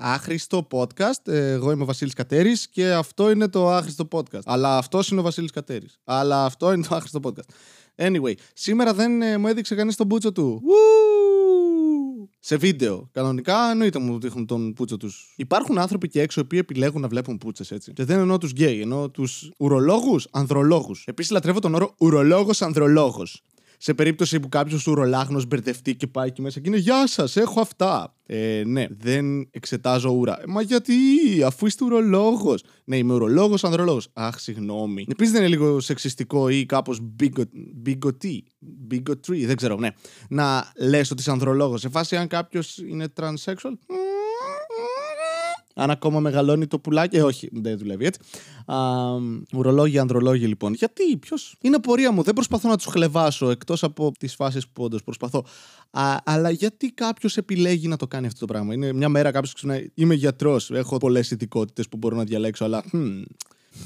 άχρηστο podcast. Ε, Εγώ είμαι ο Βασίλης Κατέρης και αυτό είναι το άχρηστο podcast. Αλλά αυτός είναι ο Βασίλης Κατέρης. Αλλά αυτό είναι το άχρηστο podcast. Anyway, σήμερα δεν ε, μου έδειξε κανείς τον πούτσο του. Woo! Σε βίντεο. Κανονικά εννοείται μου δείχνουν τον πούτσο τους. Υπάρχουν άνθρωποι και έξω οι οποίοι επιλέγουν να βλέπουν πούτσες έτσι. Και δεν εννοώ τους γκέι, εννοώ τους ουρολόγους, ανδρολόγους. Επίσης λατρεύω τον όρο ουρολόγο ανδρολόγο. Σε περίπτωση που κάποιος ουρολάχνο μπερδευτεί και πάει εκεί μέσα και είναι Γεια σας, έχω αυτά. Ε, ναι, δεν εξετάζω ούρα. Ε, Μα γιατί, αφού είστε ουρολόγος. Ναι, είμαι ουρολόγος, ανδρολόγος. Αχ, συγγνώμη. Επίσης δεν είναι λίγο σεξιστικό ή κάπως μπιγκοτή. Bigotry, δεν ξέρω, ναι. Να λες ότι είσαι ανδρολόγος. Σε φάση αν κάποιος είναι transsexual. Αν ακόμα μεγαλώνει το πουλάκι. Ε, όχι, δεν δουλεύει έτσι. Α, ουρολόγοι, ανδρολόγοι λοιπόν. Γιατί, ποιος; Είναι πορεία μου. Δεν προσπαθώ να τους χλεβάσω εκτός από τις φάσεις που όντως προσπαθώ. Α, αλλά γιατί κάποιος επιλέγει να το κάνει αυτό το πράγμα; Είναι μια μέρα κάποιος ξυπνάει. Είμαι γιατρός. Έχω πολλές ειδικότητε που μπορώ να διαλέξω, αλλά. Hmm,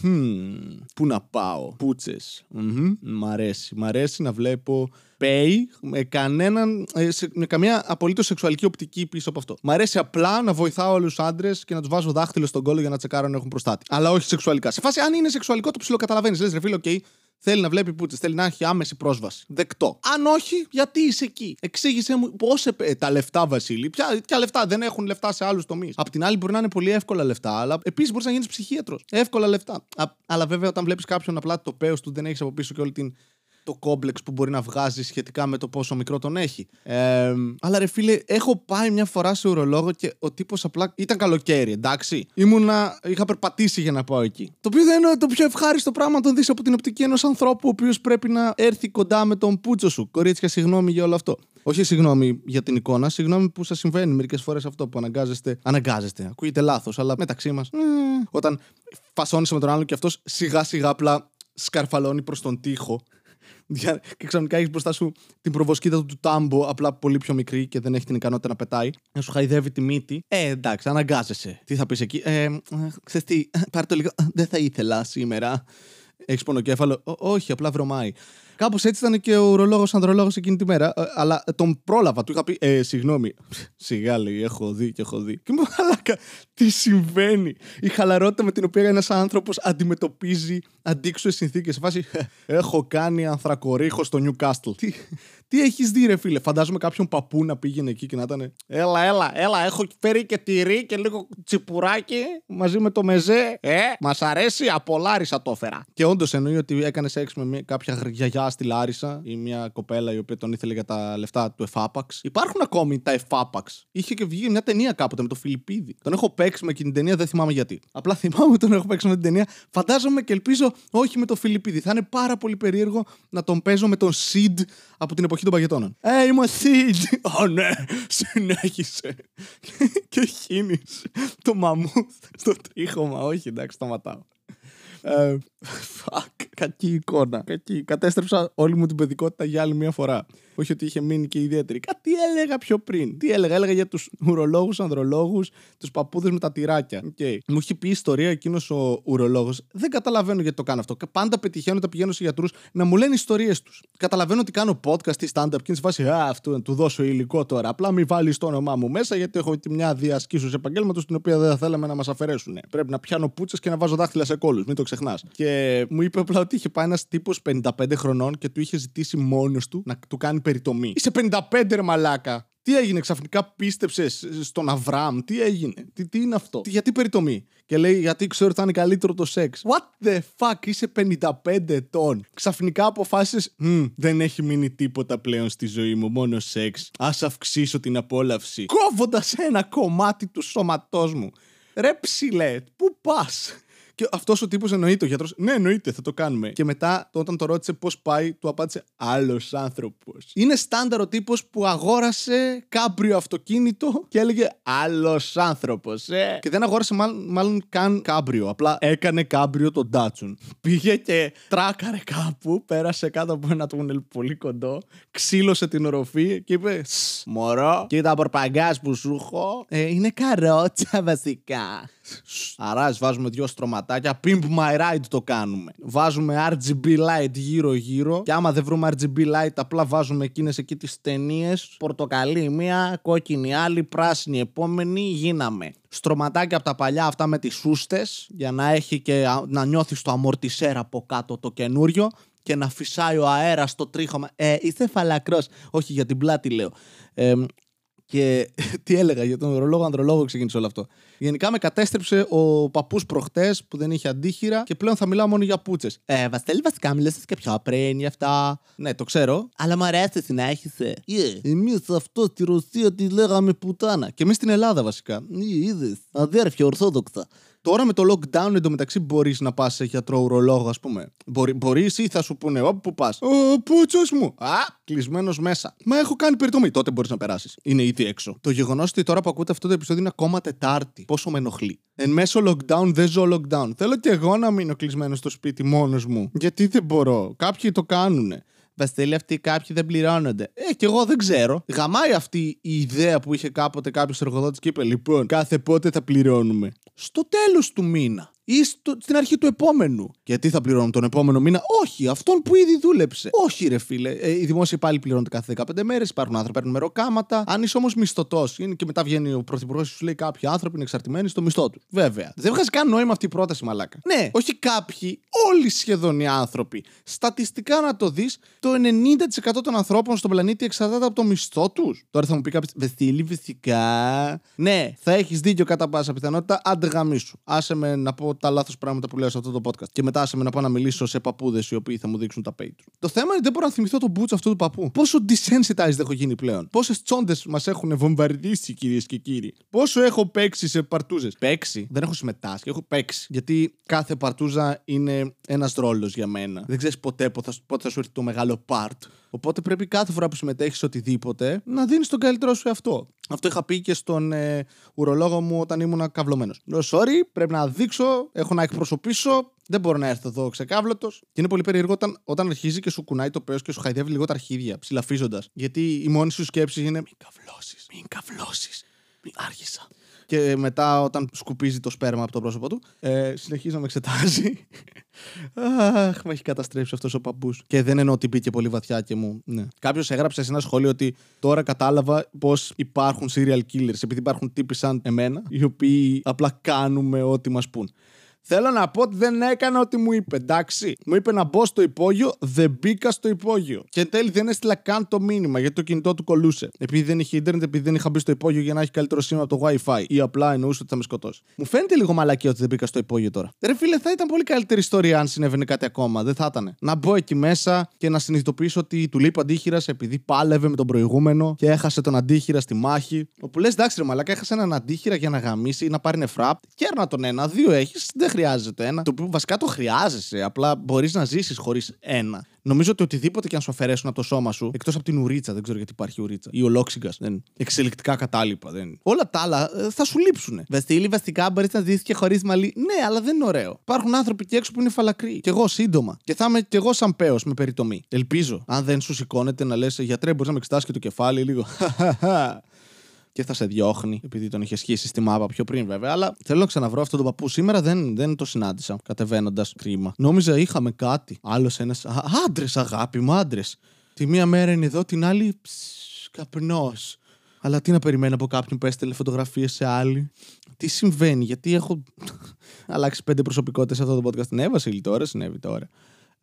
Hmm, πού να πάω. Πούτσες. Μ' αρέσει. Μ' αρέσει να βλέπω πέη με, κανέναν, ε, σε- με καμία απολύτως σεξουαλική οπτική πίσω από αυτό. Μ' αρέσει απλά να βοηθάω όλους τους άντρες και να τους βάζω δάχτυλο στον κώλο για να τσεκάρω αν έχουν προστάτη. Αλλά όχι σεξουαλικά. Σε φάση, αν είναι σεξουαλικό, το ψιλοκαταλαβαίνεις. Λες, ρε φίλο, οκ, Θέλει να βλέπει πούτσες, θέλει να έχει άμεση πρόσβαση. Δεκτό. Αν όχι, γιατί είσαι εκεί; Εξήγησε μου πώς τα λεφτά, Βασίλη. Ποια, ποια λεφτά, δεν έχουν λεφτά σε άλλους τομείς. Απ' την άλλη, μπορεί να είναι πολύ εύκολα λεφτά, αλλά επίσης μπορείς να γίνεις ψυχίατρος. Εύκολα λεφτά. Α, αλλά βέβαια, όταν βλέπεις κάποιον απλά το πέος του, δεν έχεις από πίσω και όλη την το κόμπλεξ που μπορεί να βγάζει σχετικά με το πόσο μικρό τον έχει. Ε, αλλά ρε φίλε, έχω πάει μια φορά σε ουρολόγο και ο τύπος απλά ήταν καλοκαίρι, εντάξει. Ήμουνα, είχα περπατήσει για να πάω εκεί. Το οποίο δεν είναι το πιο ευχάριστο πράγμα να τον δεις από την οπτική ενός ανθρώπου ο οποίος πρέπει να έρθει κοντά με τον πούτσο σου. Κορίτσια, συγγνώμη για όλο αυτό. Όχι συγγνώμη για την εικόνα, συγγνώμη που σας συμβαίνει μερικές φορές αυτό που αναγκάζεστε. Αναγκάζεστε, ακούγεται λάθος, αλλά μεταξύ μας. όταν φασώνεσαι με τον άλλον και αυτός σιγά σιγά απλά σκαρφαλώνει προς τον τοίχο Δια- και ξαφνικά έχεις μπροστά σου την προβοσκήτα του, του τάμπο, απλά πολύ πιο μικρή και δεν έχει την ικανότητα να πετάει. Να σου χαϊδεύει τη μύτη. Ε, εντάξει, αναγκάζεσαι. Τι θα πεις εκεί; Ε, ξέρεις τι, πάρ' το λίγο. Δεν θα ήθελα σήμερα. Έχεις πονοκέφαλο; «Ω- όχι, απλά βρωμάει. Κάπως έτσι ήταν και ο ουρολόγο ανδρολόγος εκείνη τη μέρα. Ε, αλλά τον πρόλαβα. Του είχα πει: ε, Συγγνώμη. Σιγά λέει, έχω δει και έχω δει. Και μου μαλάκα, τι συμβαίνει; Η χαλαρότητα με την οποία ένας άνθρωπος αντιμετωπίζει αντίξωες συνθήκες. Σε φάση, έχω κάνει ανθρακορίχο στο Newcastle. Τι, τι έχεις δει, ρε φίλε; Φαντάζομαι κάποιον παππού να πήγαινε εκεί και να ήταν. Έλα, έλα, έλα. Έχω φέρει και τυρί και λίγο τσιπουράκι μαζί με το μεζέ. Ε, μας αρέσει. Από Λάρισα το έφερα. Και όντως εννοεί ότι έκανες σεξ με μια, κάποια γρ- γιαγιά στη Λάρισα ή μια κοπέλα η οποία τον ήθελε για τα λεφτά του εφάπαξ. Υπάρχουν ακόμη τα εφάπαξ. Είχε και βγει μια ταινία κάποτε με το Φιλιππίδη. Τον έχω παίξει με εκείνη την ταινία, δεν θυμάμαι γιατί. Απλά θυμάμαι ότι τον έχω παίξει με την ταινία. Φαντάζομαι και ελπίζω όχι με το Φιλιππίδη. Θα είναι πάρα πολύ περίεργο να τον παίζω με τον Σιντ από την εποχή των παγετώνων. Ε, είμαι ο Σιντ. Ω ναι, συνέχισε. και χύνεις το μαμούθ στο τρίχωμα. Όχι, εντάξει, σταματάω. Ε, fuck, κακή εικόνα. Κακή. Κατέστρεψα όλη μου την παιδικότητα για άλλη μια φορά. Όχι ότι είχε μείνει και ιδιαίτερη. Κάτι έλεγα πιο πριν; Τι έλεγα, έλεγα για τους ουρολόγους, ανδρολόγους, τους παππούδες με τα τυράκια. Okay. Μου έχει πει ιστορία εκείνος ο ουρολόγος. Δεν καταλαβαίνω γιατί το κάνω αυτό. Πάντα πετυχαίνω όταν πηγαίνω σε γιατρούς να μου λένε ιστορίες τους. Καταλαβαίνω ότι κάνω podcast ή stand-up και είναι σε φάση Α, αυτό να του δώσω υλικό τώρα. Απλά μην βάλεις το όνομά μου μέσα γιατί έχω τη μια διασκήσου επαγγέλματος την οποία δεν θα θέλαμε να μας αφαιρέσουν. Πρέπει να πιάνω πούτσες και να βάζω δάχτυλα σε κόλους. Μην το ξεχνάς. Και μου είπε απλά ότι είχε πάει ένας τύπος 55 χρονών και του είχε ζητήσει μόνος του να του κάνει περιτομή. Είσαι 55 ρε μαλάκα. Τι έγινε, ξαφνικά πίστεψες στον Αβραάμ, τι έγινε, τι, τι είναι αυτό, τι, γιατί περιτομή; Και λέει, γιατί ξέρω ότι θα είναι καλύτερο το σεξ. What the fuck, είσαι 55 ετών. Ξαφνικά αποφάσισες, δεν έχει μείνει τίποτα πλέον στη ζωή μου, μόνο σεξ. Α αυξήσω την απόλαυση. Κόβοντας ένα κομμάτι του σώματός μου. Ρε ψηλέ, πού πας; Και αυτός ο τύπος εννοείται, ο γιατρός. Ναι, εννοείται, θα το κάνουμε. Και μετά, όταν το ρώτησε πώς πάει, του απάντησε άλλος άνθρωπος. Είναι στάνταρ ο τύπος που αγόρασε κάμπριο αυτοκίνητο και έλεγε άλλος άνθρωπος, ε. Και δεν αγόρασε μάλλον, μάλλον καν κάμπριο. Απλά έκανε κάμπριο τον Ντάτσουν. Πήγε και τράκαρε κάπου, πέρασε κάτω από ένα τούνελ πολύ κοντό, ξύλωσε την οροφή και είπε «Σ, Μωρό, κοίτα πορπαγκάς που σου έχω. Ε, είναι καρότσα βασικά. Άρα βάζουμε δυο στρωματάκια στρωματάκια. Pimp my ride το κάνουμε. Βάζουμε RGB light γύρω-γύρω. Και άμα δεν βρούμε RGB light, απλά βάζουμε εκείνες εκεί τις ταινίες. Πορτοκαλί μία, κόκκινη άλλη, πράσινη επόμενη. Γίναμε. Στρωματάκια από τα παλιά αυτά με τις σούστες. Για να έχει και να νιώθεις το αμορτισέρα από κάτω το καινούριο και να φυσάει ο αέρας στο τρίχωμα. Ε, είσαι φαλακρό. Όχι, για την πλάτη λέω. Ε, και τι έλεγα για τον ορολόγο ανδρολόγο ξεκίνησε όλο αυτό. Γενικά με κατέστρεψε ο παππούς προχτές που δεν είχε αντίχειρα και πλέον θα μιλάω μόνο για πούτσες. Ε, Βαστέλη, βασικά μιλά και πιο πριν για αυτά. Ναι, το ξέρω. Αλλά μου αρέσει, συνέχισε. Yeah. Εμείς αυτό στη Ρωσία τη λέγαμε πουτάνα. Και εμείς στην Ελλάδα βασικά. Είδες. Αδέρφια, ορθόδοξα. Τώρα με το lockdown εντωμεταξύ μπορείς να πας σε γιατρό ουρολόγο, ας πούμε. Μπορεί ή θα σου πούνε, όπου πας. Ο πούτσο μου. Α, κλεισμένος μέσα. Μα έχω κάνει περιτομή. Τότε μπορείς να περάσεις. Είναι ήδη έξω. Το γεγονός ότι τώρα που ακούτε αυτό το επεισόδιο είναι ακόμα Τετάρτη. Πόσο με ενοχλεί. Εν μέσω lockdown δεν ζω lockdown. Θέλω και εγώ να μείνω κλεισμένο στο σπίτι μόνος μου. Γιατί δεν μπορώ. Κάποιοι το κάνουνε. Βασίλη, αυτοί κάποιοι δεν πληρώνονται. Ε, και εγώ δεν ξέρω. Γαμάει αυτή η ιδέα που είχε κάποτε κάποιος εργοδότης και είπε: Λοιπόν, κάθε πότε θα πληρώνουμε. Στο τέλος του μήνα ή στο, στην αρχή του επόμενου. Γιατί θα πληρώνουν τον επόμενο μήνα; Όχι, αυτόν που ήδη δούλεψε. Όχι, ρε φίλε. Ε, οι δημόσιοι πάλι πληρώνονται κάθε 15 μέρες. Υπάρχουν άνθρωποι που παίρνουν μεροκάματα. Αν είσαι όμως μισθωτός και μετά βγαίνει ο πρωθυπουργός και σου λέει κάποιοι άνθρωποι είναι εξαρτημένοι στο μισθό του. Βέβαια. Δεν βγάζει καν νόημα αυτή η πρόταση, μαλάκα. Ναι, όχι κάποιοι, όλοι σχεδόν οι άνθρωποι. Στατιστικά να το δεις, το 90% των ανθρώπων στον πλανήτη εξαρτάται από το μισθό τους. Τώρα θα μου πει κάποιος, Βεστήλη, φυσικά. Ναι, θα έχεις δίκιο κατά πάσα πιθανότητα, αντεγαμίσου. Άσε με να πω τα λάθος πράγματα που λέω σε αυτό το podcast. Και μετά σε με να πάω να μιλήσω σε παππούδες οι οποίοι θα μου δείξουν τα pay του. Το θέμα είναι δεν μπορώ να θυμηθώ τον μπούτσο αυτού του παππού. Πόσο desensitized έχω γίνει πλέον. Πόσες τσόντες μας έχουν βομβαρδίσει κυρίες και κύριοι. Πόσο έχω παίξει σε παρτούζες. Παίξει. Δεν έχω συμμετάσχει. Έχω παίξει. Γιατί κάθε παρτούζα είναι ένας ρόλος για μένα. Δεν ξέρεις ποτέ πότε θα σου έρθει το μεγάλο part. Οπότε πρέπει κάθε φορά που συμμετέχεις σε οτιδήποτε να δίνεις τον καλύτερό σου αυτό. Αυτό είχα πει και στον ε, ουρολόγο μου όταν ήμουν καυλωμένος. Λέω, sorry, πρέπει να δείξω, έχω να εκπροσωπήσω. Δεν μπορώ να έρθω εδώ ξεκάβλωτος. Και είναι πολύ περίεργο όταν, όταν αρχίζει και σου κουνάει το πέος και σου χαϊδεύει λίγο τα αρχίδια, ψηλαφίζοντας. Γιατί η μόνη σου σκέψη είναι Μην καυλώσει, μην καυλώσει. Άρχισα. Και μετά, όταν σκουπίζει το σπέρμα από το πρόσωπο του, ε, συνεχίζει να με εξετάζει. Αχ, με έχει καταστρέψει αυτός ο παππούς. Και δεν εννοώ ότι μπήκε πολύ βαθιά και μου. Ναι. Κάποιος έγραψε σε ένα σχόλιο ότι τώρα κατάλαβα πώς υπάρχουν serial killers. Επειδή υπάρχουν τύποι σαν εμένα, οι οποίοι απλά κάνουμε ό,τι μας πούν. Θέλω να πω ότι δεν έκανα ό,τι μου είπε, εντάξει. Μου είπε να μπω στο υπόγειο, δεν μπήκα στο υπόγειο. Και εν τέλει δεν έστειλα καν το μήνυμα γιατί το κινητό του κολούσε. Επειδή δεν είχε ίντερνετ, επειδή δεν είχα μπει στο υπόγειο για να έχει καλύτερο σήμα από το WiFi. Ή απλά εννοούσε ότι θα με σκοτώσει. Μου φαίνεται λίγο μαλακή ότι δεν μπήκα στο υπόγειο τώρα. Ρε φίλε, θα ήταν πολύ καλύτερη ιστορία αν συνέβαινε κάτι ακόμα. Δεν θα ήταν. Να μπω εκεί μέσα και να συνειδητοποιήσω ότι του λείπει αντίχειρας επειδή πάλευε με τον προηγούμενο και έχασε τον αντίχειρα στη μάχη. Όπου λες, εντάξει, ρε μαλακά, έχασε έναν αντίχειρα για να γαμίσει ή να πάρει νεφρά. Κέρνα τον ένα, δύο έχεις, δεν χρειάζεται ένα. Το οποίο βασικά το χρειάζεσαι. Απλά μπορείς να ζήσεις χωρίς ένα. Νομίζω ότι οτιδήποτε και αν σου αφαιρέσουν από το σώμα σου, εκτός από την ουρίτσα, δεν ξέρω γιατί υπάρχει ουρίτσα, ή ολόξυγκα, δεν. Εξελικτικά κατάλοιπα, δεν. Όλα τα άλλα ε, θα σου λείψουν. Βασίλη, βασικά μπορείς να ζήσεις και χωρίς μαλλί. Ναι, αλλά δεν είναι ωραίο. Υπάρχουν άνθρωποι εκεί έξω που είναι φαλακροί. Κι εγώ σύντομα. Και θα είμαι κι εγώ σαν παίο με περιτομή. Ελπίζω. Αν δεν σου σηκώνεται να λες γιατρέ, μπορείς να με εξετάσεις και το κεφάλι λίγο και θα σε διώχνει, επειδή τον είχε σχίσει στη μάπα πιο πριν βέβαια. Αλλά θέλω να ξαναβρω αυτόν τον παππού. Σήμερα δεν, δεν το συνάντησα κατεβαίνοντας κρίμα. Νόμιζα είχαμε κάτι. Άλλος ένας. Άντρες, αγάπη μου, άντρες. Τη μία μέρα είναι εδώ, την άλλη. Καπνός. Αλλά τι να περιμένω από κάποιον που έστελε φωτογραφίες σε άλλη; Τι συμβαίνει, γιατί έχω αλλάξει πέντε προσωπικότητες σε αυτό το podcast. Ναι, Βασίλη, τώρα συνέβη τώρα.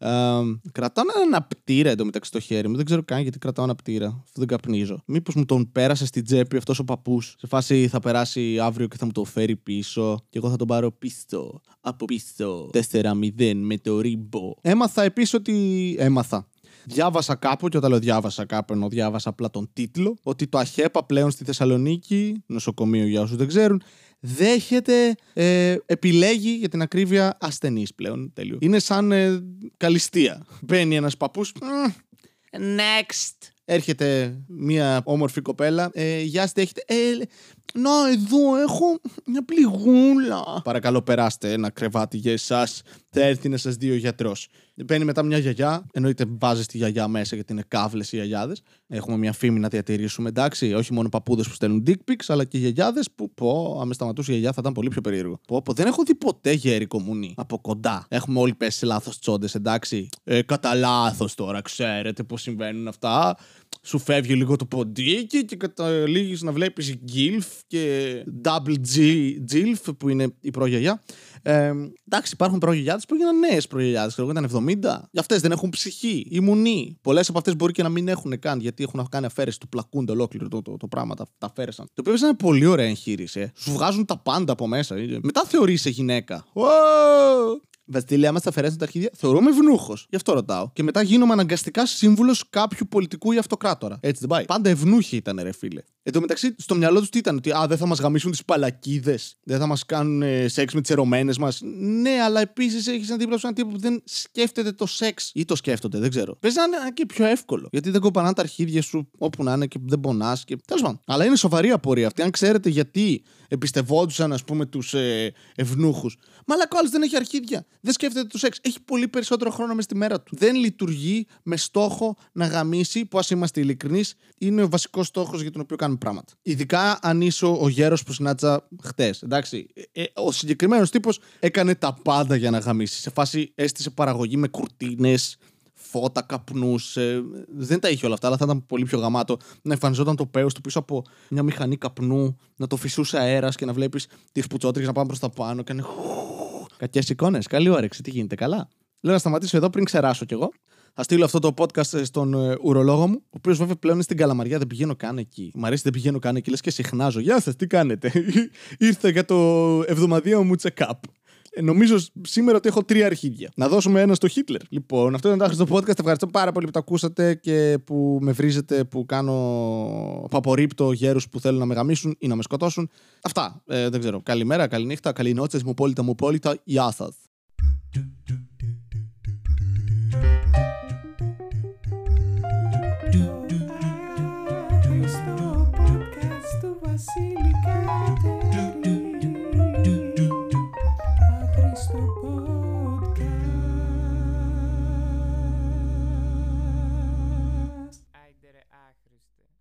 Uh, κρατάω ένα πτήρα εντωμεταξύ στο χέρι μου. Δεν ξέρω καν γιατί κρατάω ένα πτήρα. Αυτό δεν καπνίζω. Μήπως μου τον πέρασε στην τσέπη αυτός ο παππούς. Σε φάση θα περάσει αύριο και θα μου το φέρει πίσω. Και εγώ θα τον πάρω πίσω. Από πίσω. 4-0 με το ρίμπο. Έμαθα επίσης ότι. Έμαθα. Διάβασα κάπου, και όταν λέω διάβασα κάπου, ενώ διάβασα απλά τον τίτλο, ότι το ΑΧΕΠΑ πλέον στη Θεσσαλονίκη, νοσοκομείο για όσους δεν ξέρουν, δέχεται, ε, επιλέγει για την ακρίβεια ασθενείς πλέον. Τέλειο. Είναι σαν ε, καλυστία. Μπαίνει ένας παππούς. Next. Έρχεται μία όμορφη κοπέλα. Ε, γεια σα, έχετε; Ε, Να, εδώ έχω μια πληγούλα. Παρακαλώ, περάστε ένα κρεβάτι για εσάς. Θα έρθει να σας δει ο γιατρός. Παίρνει μετά μια γιαγιά. Εννοείται, βάζει τη γιαγιά μέσα γιατί είναι κάβλε οι γιαγιάδες. Έχουμε μια φήμη να διατηρήσουμε, εντάξει. Όχι μόνο παππούδες που στέλνουν dick pics, αλλά και γιαγιάδες που πω, αν με σταματούσε η γιαγιά θα ήταν πολύ πιο περίεργο. Πω, πω, δεν έχω δει ποτέ γέρι κομμουνί από κοντά. Έχουμε όλοι πέσει σε λάθος τσόντες, εντάξει. Ε, κατά λάθος τώρα, ξέρετε πώς συμβαίνουν αυτά σου φεύγει λίγο το ποντίκι και καταλήγεις να βλέπεις γκίλφ και double G, GILF που είναι η προγιαγιά. Ε, εντάξει, υπάρχουν προγιαγιάδες που έγιναν νέες προγιαγιάδες. Εγώ ήταν 70. Για αυτές δεν έχουν ψυχή, ημουνή. Πολλές από αυτές μπορεί και να μην έχουν καν γιατί έχουν κάνει αφαίρεση του πλακούνται ολόκληρο το, το, το πράγμα. Τα, τα αφαίρεσαν. Το οποίο είναι πολύ ωραία εγχείρηση. Ε. Σου βγάζουν τα πάντα από μέσα. Μετά θεωρείσαι γυναίκα. Βασίλειά άμα θα αφαιρέσουν τα αρχίδια, θεωρούμε ευνούχος. Γι' αυτό ρωτάω. Και μετά γίνομαι αναγκαστικά σύμβουλος κάποιου πολιτικού ή αυτοκράτορα. Έτσι δεν πάει. Πάντα ευνούχοι ήταν, ρε φίλε. Εν τω μεταξύ, στο μυαλό τους τι ήταν, ότι α, δεν θα μας γαμίσουν τις παλακίδες, δεν θα μας κάνουν ε, σεξ με τις ερωμένες μας. Ναι, αλλά επίσης έχεις ένα δίπλα σου έναν τύπο που δεν σκέφτεται το σεξ. Ή το σκέφτονται, δεν ξέρω. Παίζει να είναι και πιο εύκολο. Γιατί δεν κοπανά τα αρχίδια σου όπου να είναι και δεν πονάς. Και... Τέλος πάντων. Αλλά είναι σοβαρή απορία αυτή. Αν ξέρετε γιατί εμπιστευόντουσαν, ας πούμε, τους ε, ευνούχους. Μαλακό άλλο δεν έχει αρχίδια. Δεν σκέφτεται το σεξ. Έχει πολύ περισσότερο χρόνο μες στη μέρα του. Δεν λειτουργεί με στόχο να γαμίσει, που ας είμαστε ειλικρινείς, είναι ο βασικός στόχος για τον οποίο κάνουμε πράγματα. Ειδικά αν είσαι ο γέρος που συνάντησα χτες. Εντάξει. Ε, ε, ο συγκεκριμένος τύπος έκανε τα πάντα για να γαμίσει. Σε φάση έστησε παραγωγή με κουρτίνες, φώτα, καπνού. Ε, δεν τα είχε όλα αυτά, αλλά θα ήταν πολύ πιο γαμάτο να εμφανιζόταν το πέος του πίσω από μια μηχανή καπνού, να το φυσούσε αέρας και να βλέπεις τις πουτσότριγε να πάνε προς τα πάνω και να. Κακές εικόνες. Καλή όρεξη. Τι γίνεται, καλά. Λέω να σταματήσω εδώ πριν ξεράσω κι εγώ. Θα στείλω αυτό το podcast στον ε, ουρολόγο μου, ο οποίος βέβαια πλέον είναι στην Καλαμαριά, δεν πηγαίνω καν εκεί. Μ' αρέσει, δεν πηγαίνω καν εκεί, λες και συχνάζω. Γεια σας, τι κάνετε; Ήρθε για το εβδομαδιαίο μου check-up. Ε, νομίζω σήμερα ότι έχω τρία αρχίδια. Να δώσουμε ένα στο Χίτλερ. Λοιπόν, αυτό ήταν το podcast. Ευχαριστώ πάρα πολύ που το ακούσατε και που με βρίζετε, που κάνω. που απορρίπτω γέρους που θέλουν να με γαμίσουν ή να με σκοτώσουν. Αυτά. Ε, δεν ξέρω. Καλημέρα, καληνύχτα, καλή νότσα, μου πόλητα, μου πόλητα. Γεια σας.